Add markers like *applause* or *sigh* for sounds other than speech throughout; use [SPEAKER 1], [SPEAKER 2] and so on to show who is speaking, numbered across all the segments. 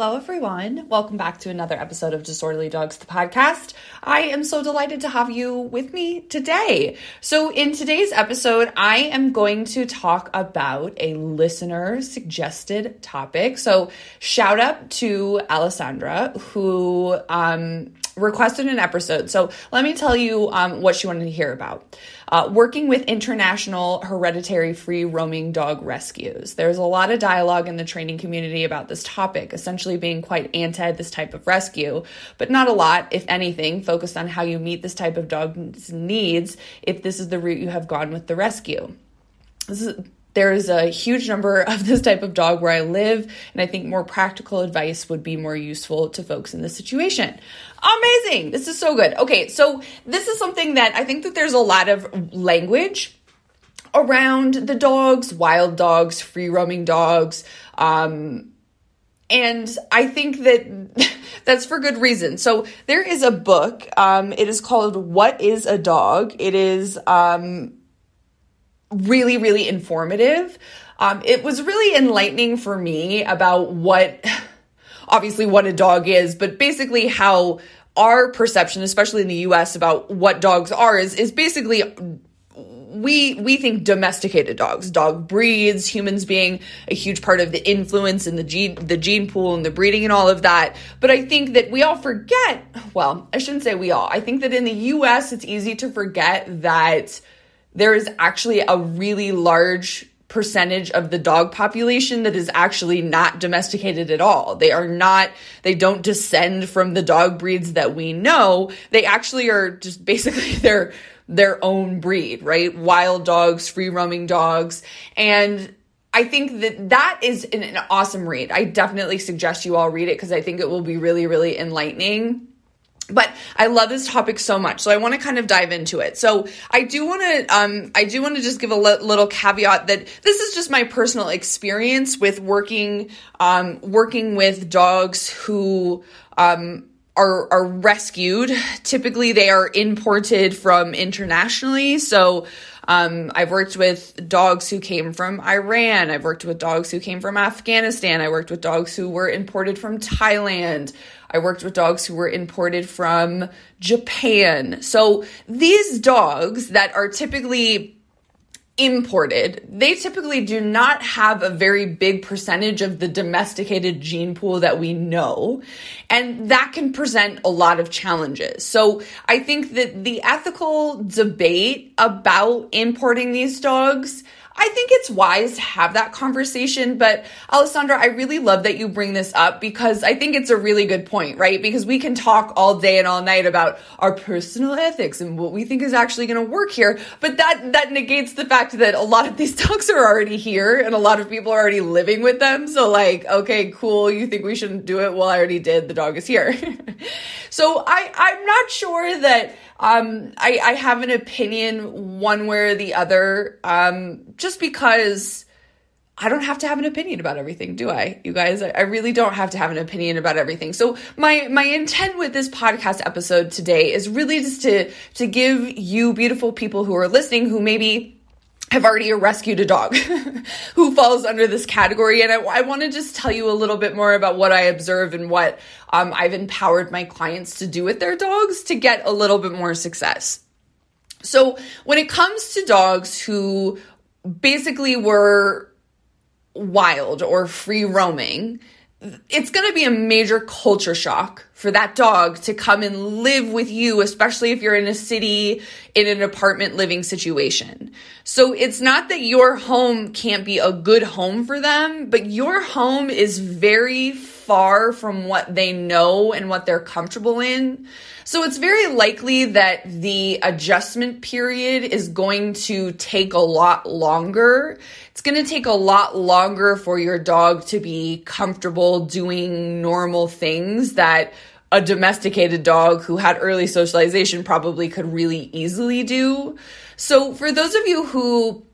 [SPEAKER 1] Hello, everyone. Welcome back to another episode of Disorderly Dogs, the podcast. I am so delighted to have you with me today. So, in today's episode, I am going to talk about a listener suggested topic. So, shout out to Alessandra, who um, requested an episode. So let me tell you um, what she wanted to hear about. Uh, working with international hereditary free roaming dog rescues. There's a lot of dialogue in the training community about this topic, essentially being quite anti this type of rescue, but not a lot, if anything, focused on how you meet this type of dog's needs if this is the route you have gone with the rescue. This is there is a huge number *laughs* of this type of dog where I live, and I think more practical advice would be more useful to folks in this situation. Amazing! This is so good. Okay, so this is something that I think that there's a lot of language around the dogs, wild dogs, free roaming dogs. Um, and I think that *laughs* that's for good reason. So there is a book. Um, it is called "What Is a Dog." It is um, really, really informative. Um, it was really enlightening for me about what, obviously, what a dog is, but basically how our perception, especially in the US, about what dogs are is, is basically we we think domesticated dogs, dog breeds, humans being a huge part of the influence in the gene the gene pool and the breeding and all of that. But I think that we all forget, well, I shouldn't say we all. I think that in the US it's easy to forget that there is actually a really large percentage of the dog population that is actually not domesticated at all. They are not, they don't descend from the dog breeds that we know. They actually are just *laughs* basically their, their own breed, right? Wild dogs, free roaming dogs. And I think that that is an, an awesome read. I definitely suggest you all read it because I think it will be really, really enlightening. But I love this topic so much, so I want to kind of dive into it. So I do want to, um, I do want to just give a little caveat that this is just my personal experience with working, um, working with dogs who, um, are, are rescued. Typically, they are imported from internationally. So, um, I've worked with dogs who came from Iran. I've worked with dogs who came from Afghanistan. I worked with dogs who were imported from Thailand. I worked with dogs who were imported from Japan. So these dogs that are typically imported, they typically do not have a very big percentage of the domesticated gene pool that we know. And that can present a lot of challenges. So I think that the ethical debate about importing these dogs I think it's wise to have that conversation. But Alessandra, I really love that you bring this up because I think it's a really good point, right? Because we can talk all day and all night about our personal ethics and what we think is actually going to work here. But that, that negates the fact that a lot of these *laughs* dogs are already here and a lot of people are already living with them. So like, okay, cool. You think we shouldn't do it? Well, I already did. The dog is here. *laughs* so I, I'm not sure that um, I, I have an opinion one way or the other, um, just because I don't have to have an opinion about everything, do I? You guys, I really don't have to have an opinion about everything. So my my intent with this podcast episode today is really just to to give you beautiful people who are listening who maybe have already rescued a dog *laughs* who falls under this category. And I, I want to just tell you a little bit more about what I observe and what um, I've empowered my clients to do with their dogs to get a little bit more success. So, when it comes to dogs who basically were wild or free roaming, it's going to be a major culture shock for that dog to come and live with you, especially if you're in a city in an apartment living situation. So it's not that your home can't be a good home for them, but your home is very far from what they know and what they're comfortable in. So it's very likely that the adjustment period is going to take a lot longer. It's going to take a lot longer for your dog to be comfortable doing normal things that a domesticated dog who had early socialization probably could really easily do. So for those of you who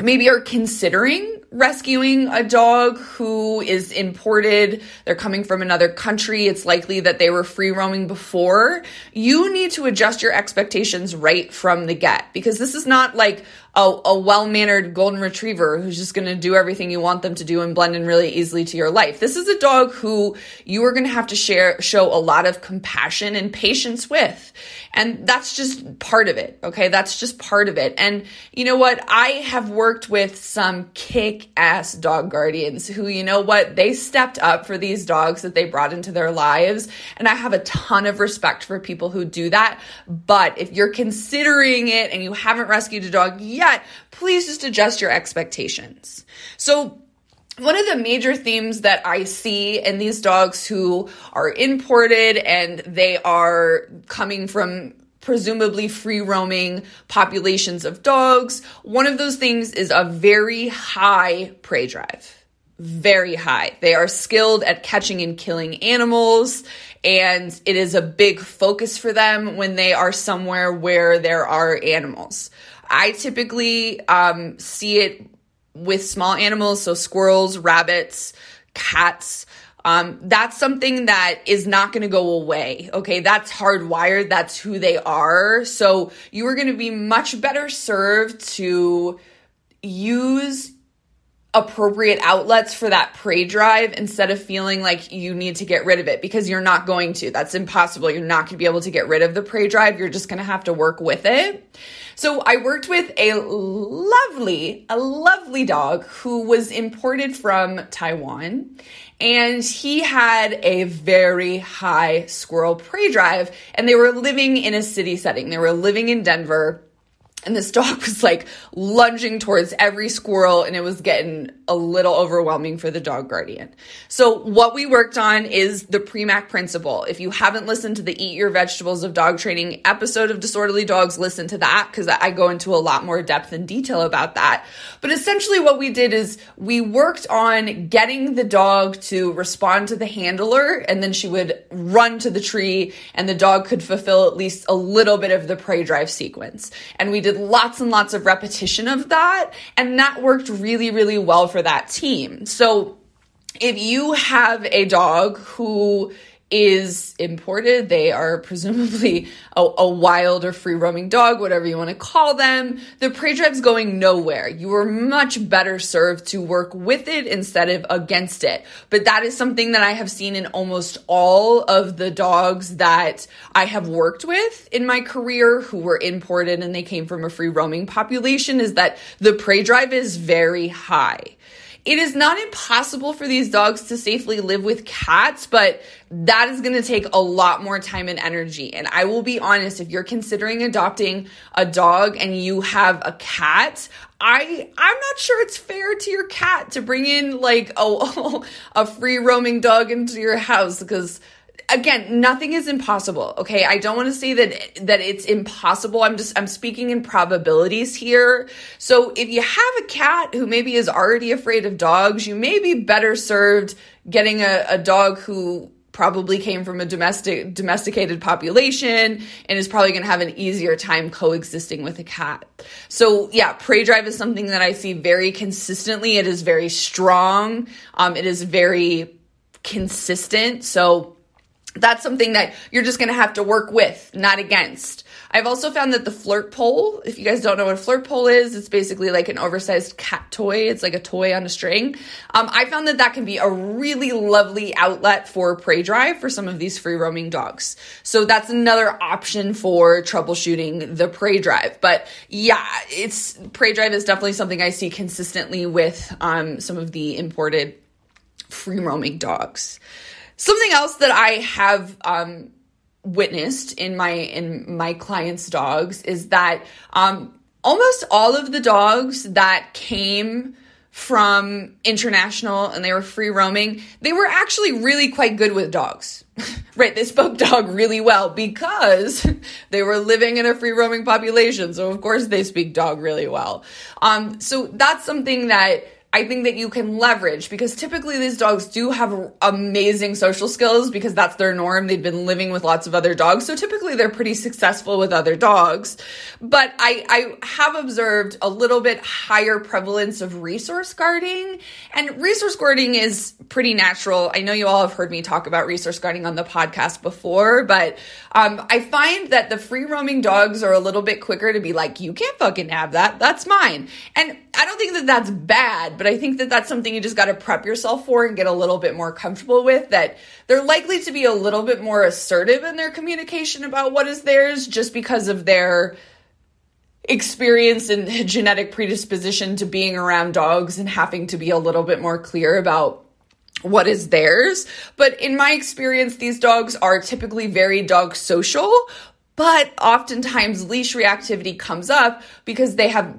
[SPEAKER 1] maybe are considering rescuing a dog who is imported, they're coming from another country, it's likely that they were free roaming before, you need to adjust your expectations right from the get because this is not like a, a well mannered golden retriever who's just going to do everything you want them to do and blend in really easily to your life. This is a dog who you are going to have to share, show a lot of compassion and patience with. And that's just part of it. Okay. That's just part of it. And you know what? I have worked with some kick ass dog guardians who, you know what? They stepped up for these dogs that they brought into their lives. And I have a ton of respect for people who do that. But if you're considering it and you haven't rescued a dog yet, please just adjust your expectations. So, one of the major themes that I see in these dogs who are imported and they are coming from presumably free roaming populations of dogs, one of those things is a very high prey drive. Very high. They are skilled at catching and killing animals, and it is a big focus for them when they are somewhere where there are animals. I typically um, see it with small animals, so squirrels, rabbits, cats. Um, that's something that is not going to go away. Okay. That's hardwired. That's who they are. So you are going to be much better served to use appropriate outlets for that prey drive instead of feeling like you need to get rid of it because you're not going to. That's impossible. You're not going to be able to get rid of the prey drive. You're just going to have to work with it. So I worked with a lovely, a lovely dog who was imported from Taiwan and he had a very high squirrel prey drive and they were living in a city setting. They were living in Denver and this dog *laughs* was like lunging towards every squirrel and it was getting a little overwhelming for the dog guardian. So what we worked on is the Premack principle. If you haven't listened to the Eat Your Vegetables of Dog Training episode of Disorderly Dogs, listen to that because I go into a lot more depth and detail about that. But essentially what we did is we worked on getting the dog to respond to the handler and then she would run to the tree and the dog could fulfill at least a little bit of the prey drive sequence. And we did lots and lots of repetition of that. And that worked really, really well for that team. So if you have a dog who is imported. They are presumably a, a, wild or free roaming dog, whatever you want to call them. The prey drive's going nowhere. You are much better served to work with it instead of against it. But that is something that I have seen in almost all of the dogs that I have worked with in my career who were imported and they came from a free roaming population is that the prey drive is very high. It is not impossible for these dogs to safely live with cats, but that is going to take a lot more time and energy. And I will be honest, if you're considering adopting a dog and you have a cat, I I'm not sure it's fair to your cat to bring in like a *laughs* a free roaming dog into your house because again, nothing is impossible. Okay. I don't want to say that, that it's impossible. I'm just, I'm speaking in probabilities here. So if you have a cat who maybe is already afraid of dogs, you may be better served getting a, a dog who probably came from a domestic domesticated population and is probably going to have an easier time coexisting with a cat. So yeah, prey drive is something that I see very consistently. It is very strong. Um, it is very consistent. So that's something that you're just going to have to work with, not against. I've also found that the flirt pole, if you guys don't know what a flirt pole is, it's basically like an oversized cat toy. It's like a toy on a string. Um, I found that that can be a really lovely outlet for prey drive for some of these free roaming dogs. So that's another option for troubleshooting the prey drive. But yeah, it's prey drive is definitely something I see consistently with um, some of the imported free roaming dogs. Something else that I have um, witnessed in my in my clients' dogs is that um, almost all of the dogs that came from international and they were free roaming, they were actually really quite good with dogs. *laughs* right, they spoke dog really well because *laughs* they were living in a free roaming population. So of course they speak dog really well. Um, so that's something that I think that you can leverage because typically these dogs do have amazing social skills because that's their norm. They've been living with lots of other dogs. So typically they're pretty successful with other dogs. But I, I have observed a little bit higher prevalence of resource guarding. And resource guarding is pretty natural. I know you all have heard me talk about resource guarding on the podcast before, but um, I find that the free roaming dogs are a little bit quicker to be like, you can't fucking have that. That's mine. And I don't think that that's bad but I think that that's something you just got to prep yourself for and get a little bit more comfortable with. That they're likely to be a little bit more assertive in their communication about what is theirs just because of their experience and genetic predisposition to being around dogs and having to be a little bit more clear about what is theirs. But in my experience, these dogs are typically very dog social, but oftentimes leash reactivity comes up because they have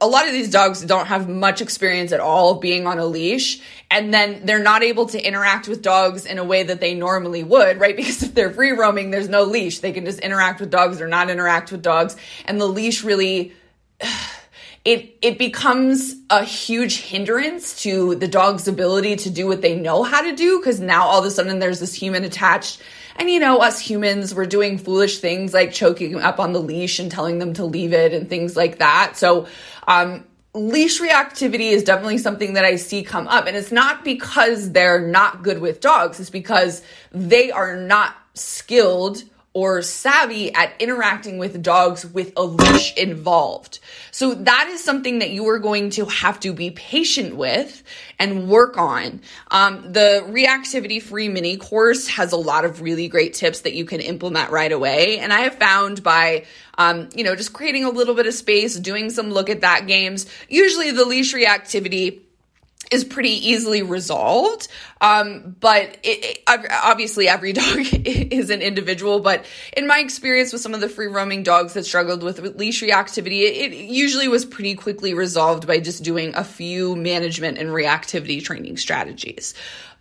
[SPEAKER 1] a lot of these dogs don't have much experience at all of being on a leash and then they're not able to interact with dogs in a way that they normally would right? *laughs* Because if they're free roaming there's no leash. They can just interact with dogs or not interact with dogs. And the leash really *sighs* it it becomes a huge hindrance to the dog's ability to do what they know how to do because now all of a sudden there's this human attached. And you know, us humans, we're doing foolish things like choking up on the leash and telling them to leave it and things like that. So, um, leash reactivity is definitely something that I see come up. And it's not because they're not good with dogs, it's because they are not skilled or savvy at interacting with dogs with a leash involved. So that is something that you are going to have to be patient with and work on. Um, the reactivity free mini course has a lot of really great tips that you can implement right away. And I have found by um, you know, just creating a little bit of space, doing some look at that games. Usually the leash reactivity is pretty easily resolved. Um, but it, it, obviously, every *laughs* dog is an individual. But in my experience with some of the free roaming dogs that struggled with leash reactivity, it, it usually was pretty quickly resolved by just doing a few management and reactivity training strategies.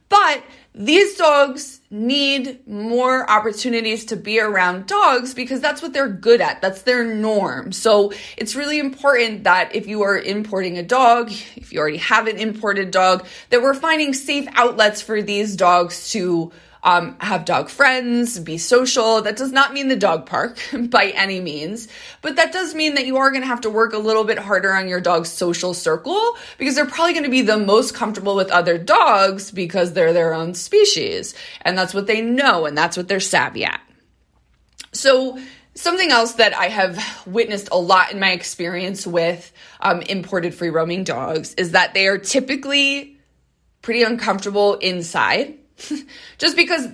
[SPEAKER 1] But these dogs need more opportunities to be around dogs because that's what they're good at. That's their norm. So it's really important that if you are importing a dog, if you already have an imported dog, that we're finding safe outlets for these dogs to um, have dog friends, be social. That does not mean the dog park *laughs* by any means, but that does mean that you are going to have to work a little bit harder on your dog's social circle because they're probably going to be the most comfortable with other dogs because they're their own species and that's what they know and that's what they're savvy at. So, Something else that I have witnessed a lot in my experience with um, imported free roaming dogs is that they are typically pretty uncomfortable inside. *laughs* just because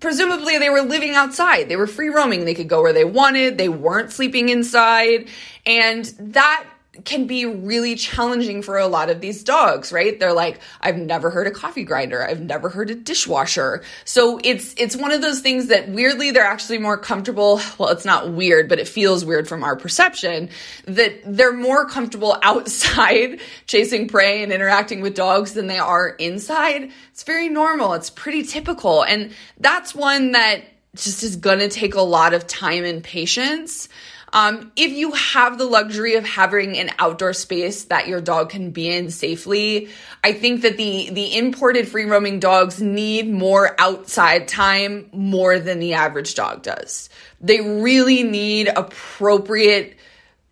[SPEAKER 1] presumably they were living outside. They were free roaming. They could go where they wanted. They weren't sleeping inside. And that can be really challenging for a lot of these dogs, right? They're like, I've never heard a coffee grinder. I've never heard a dishwasher. So it's, it's one of those things that weirdly they're actually more comfortable. Well, it's not weird, but it feels weird from our perception that they're more comfortable *laughs* outside chasing prey and interacting with dogs than they are inside. It's very normal. It's pretty typical. And that's one that just is going to take a lot of time and patience. Um, if you have the luxury of having an outdoor space that your dog can be in safely, I think that the the imported free roaming dogs need more outside time more than the average dog does. They really need appropriate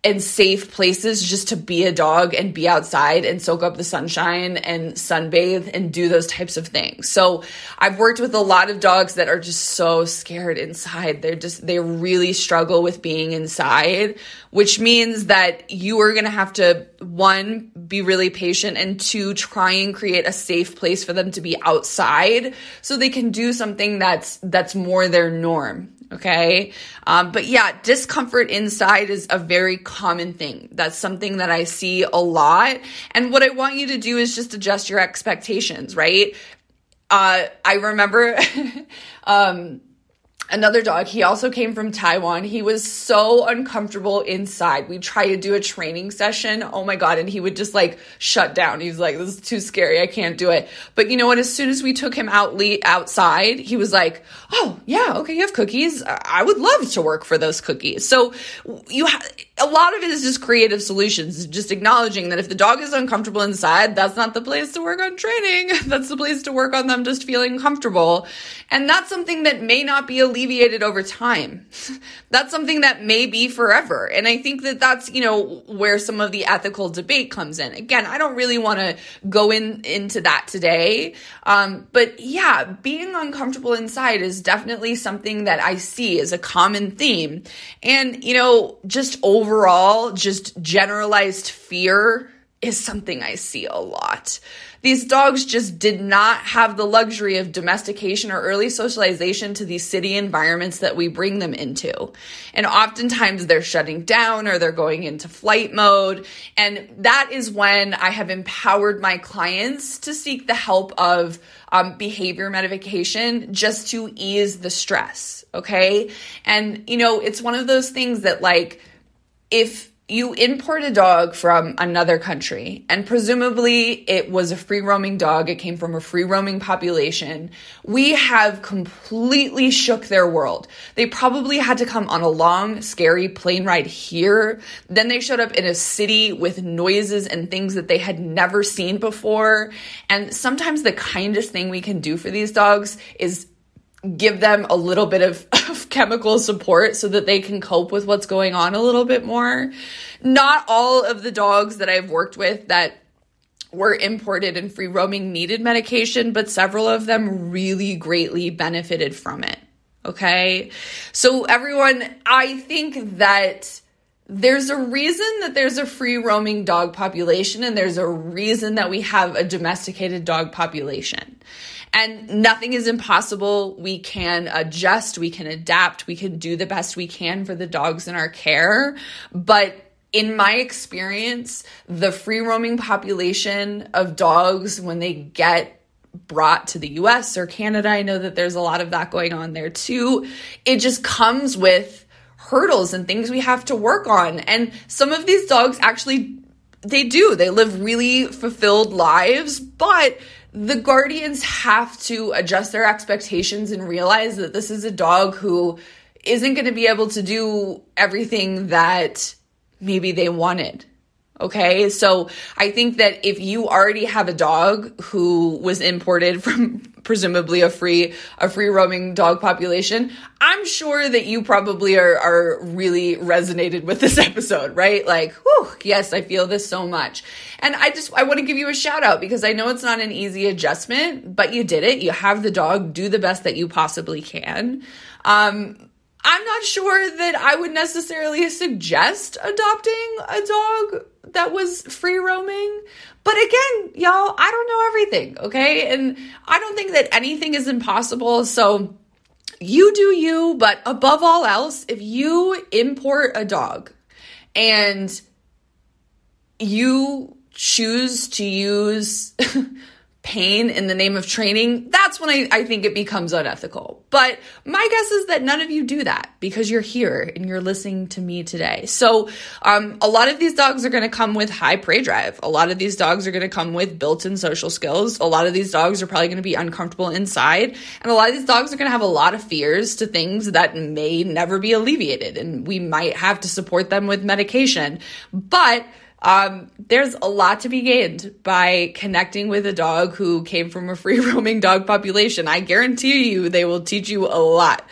[SPEAKER 1] and safe places just to be a dog and be outside and soak up the sunshine and sunbathe and do those types of things. So I've worked with a lot of dogs that are just so scared inside. They're just, they really struggle with being inside, which means that you are going to have to one, be really patient and two, try and create a safe place for them to be outside so they can do something that's, that's more their norm. Okay. Um, but yeah, discomfort inside is a very common thing. That's something that I see a lot. And what I want you to do is just adjust your expectations, right? Uh, I remember, *laughs* um, another dog. He also came from taiwan. He was so uncomfortable inside. We tried to do a training session. Oh my god. And he would just like shut down. He's like this is too scary. I can't do it. But you know what? As soon as we took him out le- outside he was like oh yeah. Okay. You have cookies. I would love to work for those cookies. So you a lot of it is just creative solutions. Just acknowledging that if the dog is uncomfortable inside that's not the place to work on training. *laughs* That's the place to work on them just feeling comfortable. And that's something that may not be a alleviated over time. *laughs* that's something that may be forever. And I think that that's, you know, where some of the ethical debate comes in. Again, I don't really want to go in into that today. Um, but yeah, being uncomfortable inside is definitely something that I see as a common theme. And, you know, just overall, just generalized fear is something I see a lot. These dogs just did not have the luxury of domestication or early socialization to these city environments that we bring them into. And oftentimes they're shutting down or they're going into flight mode. And that is when I have empowered my clients to seek the help of um, behavior modification just to ease the stress. Okay. And, you know, it's one of those things that, like, if you import a dog from another country, and presumably it was a free roaming dog, it came from a free roaming population. We have completely shook their world. They probably had to come on a long, scary plane ride here. Then they showed up in a city with noises and things that they had never seen before. And sometimes the kindest thing we can do for these dogs is give them a little bit of, *laughs* of, chemical support so that they can cope with what's going on a little bit more. Not all of the dogs that I've worked with that were imported and free roaming needed medication, but several of them really greatly benefited from it. Okay. So, everyone, I think that there's a reason that there's a free roaming dog population and there's a reason that we have a domesticated dog population. And nothing is impossible. We can adjust, we can adapt, we can do the best we can for the dogs in our care. But in my experience, the free roaming population of dogs, when they get brought to the US or Canada, I know that there's a lot of that going on there too. It just comes with hurdles and things we have to work on. And some of these dogs actually, they do, they live really fulfilled lives, but the guardians have to adjust their expectations and realize that this is a dog who isn't going to be able to do everything that maybe they wanted. Okay. So I think that if you already have a dog who was imported *laughs* from presumably a free, a free roaming dog population, I'm sure that you probably are, are really resonated with this *laughs* episode, right? Like, whew, yes, I feel this so much. And I just, I want to give you a shout out because I know it's not an easy adjustment, but you did it. You have the dog, do the best that you possibly can. Um, I'm not sure that I would necessarily suggest adopting a dog that was free roaming. But again, y'all, I don't know everything, okay? And I don't think that anything is impossible. So you do you, but above all else, if you import a dog and you choose to use *laughs* pain in the name of training, that's when I, I think it becomes unethical. But my guess is that none of you do that because you're here and you're listening to me today. So, um, a lot of these dogs are going to come with high prey drive. A lot of these dogs are going to come with built in social skills. A lot of these dogs are probably going to be uncomfortable inside. And a lot of these dogs are going to have a lot of fears to things that may never be alleviated. And we might have to support them with medication. But um, there's a lot to be gained by connecting with a dog who came from a free *laughs* roaming dog population. I guarantee you they will teach you a lot.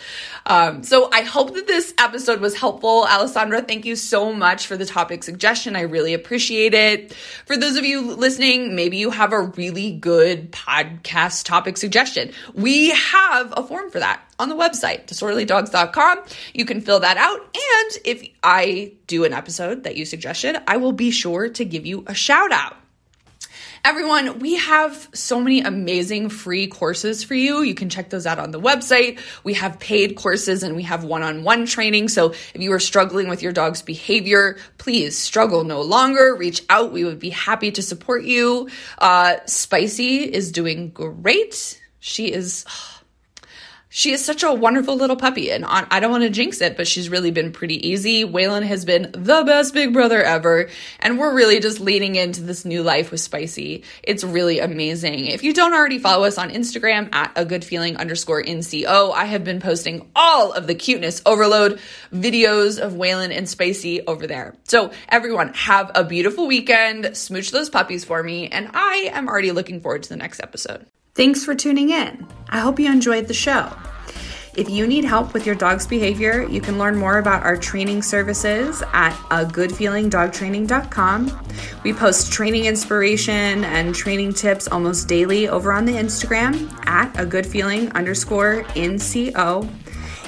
[SPEAKER 1] Um, so I hope that this episode was helpful. Alessandra, thank you so much for the topic suggestion. I really appreciate it. For those of you listening, maybe you have a really good podcast topic suggestion. We have a form for that on the website, disorderlydogs.com. You can fill that out. And if I do an episode that you suggested, I will be sure to give you a shout out. Everyone, we have so many amazing free courses for you. You can check those out on the website. We have paid courses and we have one on one training. So if you are struggling with your dog's behavior, please struggle no longer. Reach out. We would be happy to support you. Uh, Spicy is doing great. She is. She is such a wonderful little puppy, and I don't want to jinx it, but she's really been pretty easy. Waylon has been the best big brother ever, and we're really just leading into this new life with Spicy. It's really amazing. If you don't already follow us on Instagram at a good feeling underscore NCO, I have been posting all of the cuteness overload videos of Waylon and Spicy over there. So everyone, have a beautiful weekend. Smooch those puppies for me, and I am already looking forward to the next episode. Thanks for tuning in. I hope you enjoyed the show. If you need help with your dog's behavior, you can learn more about our training services at agoodfeelingdogtraining.com. We post training inspiration and training tips almost daily over on the Instagram at agoodfeeling underscore NCO.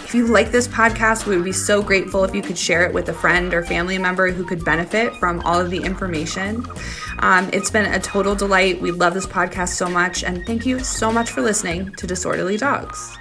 [SPEAKER 1] If you like this podcast, we would be so grateful if you could share it with a friend or family member who could benefit from all of the information. Um, it's been a total delight. We love this podcast so much, and thank you so much for listening to Disorderly Dogs.